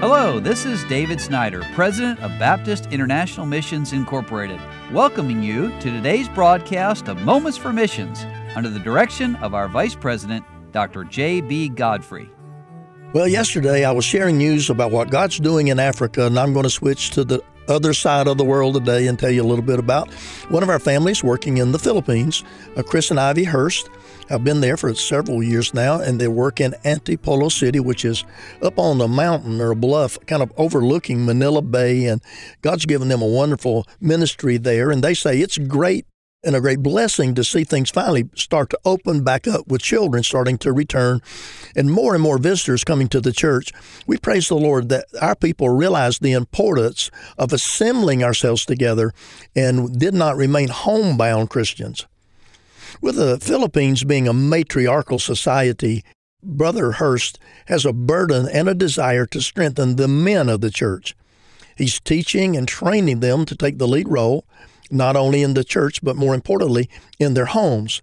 Hello, this is David Snyder, President of Baptist International Missions Incorporated, welcoming you to today's broadcast of Moments for Missions under the direction of our Vice President, Dr. J.B. Godfrey. Well, yesterday I was sharing news about what God's doing in Africa, and I'm going to switch to the other side of the world today and tell you a little bit about one of our families working in the Philippines, Chris and Ivy Hurst. I've been there for several years now, and they work in Antipolo City, which is up on the mountain or a bluff, kind of overlooking Manila Bay. And God's given them a wonderful ministry there. And they say it's great and a great blessing to see things finally start to open back up with children starting to return and more and more visitors coming to the church. We praise the Lord that our people realized the importance of assembling ourselves together and did not remain homebound Christians. With the Philippines being a matriarchal society, Brother Hurst has a burden and a desire to strengthen the men of the church. He's teaching and training them to take the lead role, not only in the church, but more importantly, in their homes.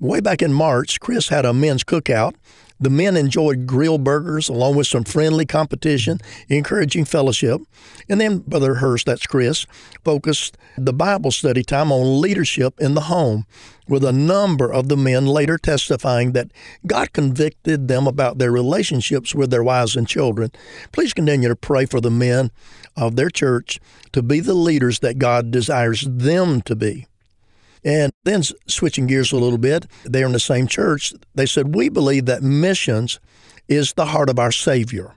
Way back in March, Chris had a men's cookout the men enjoyed grilled burgers along with some friendly competition, encouraging fellowship. And then Brother Hurst, that's Chris, focused the Bible study time on leadership in the home, with a number of the men later testifying that God convicted them about their relationships with their wives and children. Please continue to pray for the men of their church to be the leaders that God desires them to be. And then switching gears a little bit, they're in the same church. They said, We believe that missions is the heart of our Savior.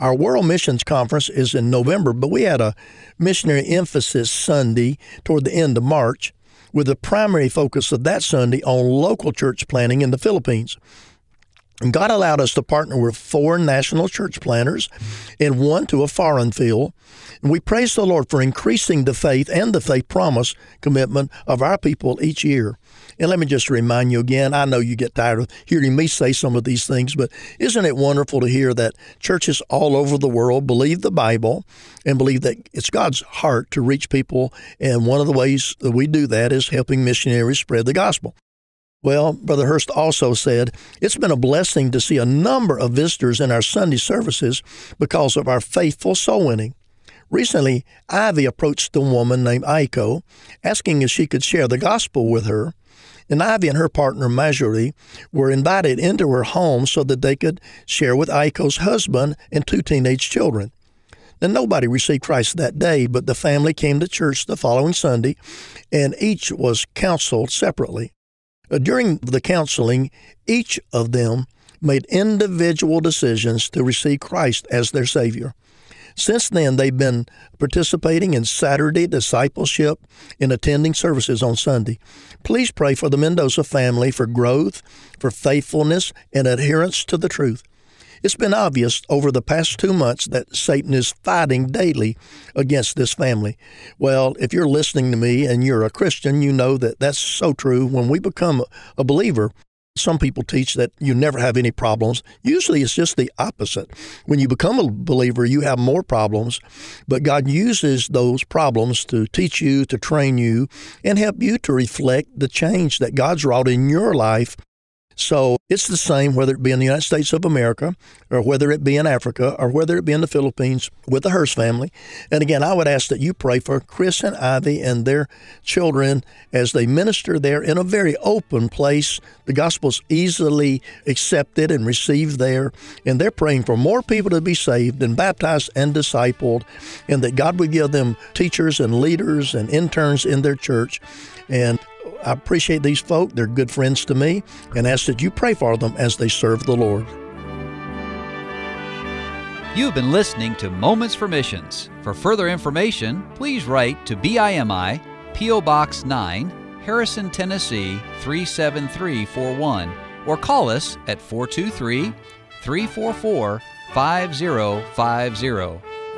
Our World Missions Conference is in November, but we had a missionary emphasis Sunday toward the end of March with the primary focus of that Sunday on local church planting in the Philippines. And God allowed us to partner with four national church planters and one to a foreign field. And we praise the Lord for increasing the faith and the faith promise commitment of our people each year. And let me just remind you again I know you get tired of hearing me say some of these things, but isn't it wonderful to hear that churches all over the world believe the Bible and believe that it's God's heart to reach people? And one of the ways that we do that is helping missionaries spread the gospel. Well, Brother Hurst also said, it's been a blessing to see a number of visitors in our Sunday services because of our faithful soul winning. Recently, Ivy approached a woman named Aiko, asking if she could share the gospel with her. And Ivy and her partner, Marjorie, were invited into her home so that they could share with Aiko's husband and two teenage children. Now, nobody received Christ that day, but the family came to church the following Sunday, and each was counseled separately. Uh, during the counseling, each of them made individual decisions to receive Christ as their Savior. Since then, they've been participating in Saturday discipleship and attending services on Sunday. Please pray for the Mendoza family for growth, for faithfulness, and adherence to the truth. It's been obvious over the past two months that Satan is fighting daily against this family. Well, if you're listening to me and you're a Christian, you know that that's so true. When we become a believer, some people teach that you never have any problems. Usually it's just the opposite. When you become a believer, you have more problems, but God uses those problems to teach you, to train you, and help you to reflect the change that God's wrought in your life so it's the same whether it be in the United States of America or whether it be in Africa or whether it be in the Philippines with the Hurst family. And again, I would ask that you pray for Chris and Ivy and their children as they minister there in a very open place. The gospel's easily accepted and received there. And they're praying for more people to be saved and baptized and discipled, and that God would give them teachers and leaders and interns in their church. And I appreciate these folk. They're good friends to me and ask that you pray for them as they serve the Lord. You've been listening to Moments for Missions. For further information, please write to BIMI, P.O. Box 9, Harrison, Tennessee 37341, or call us at 423 344 5050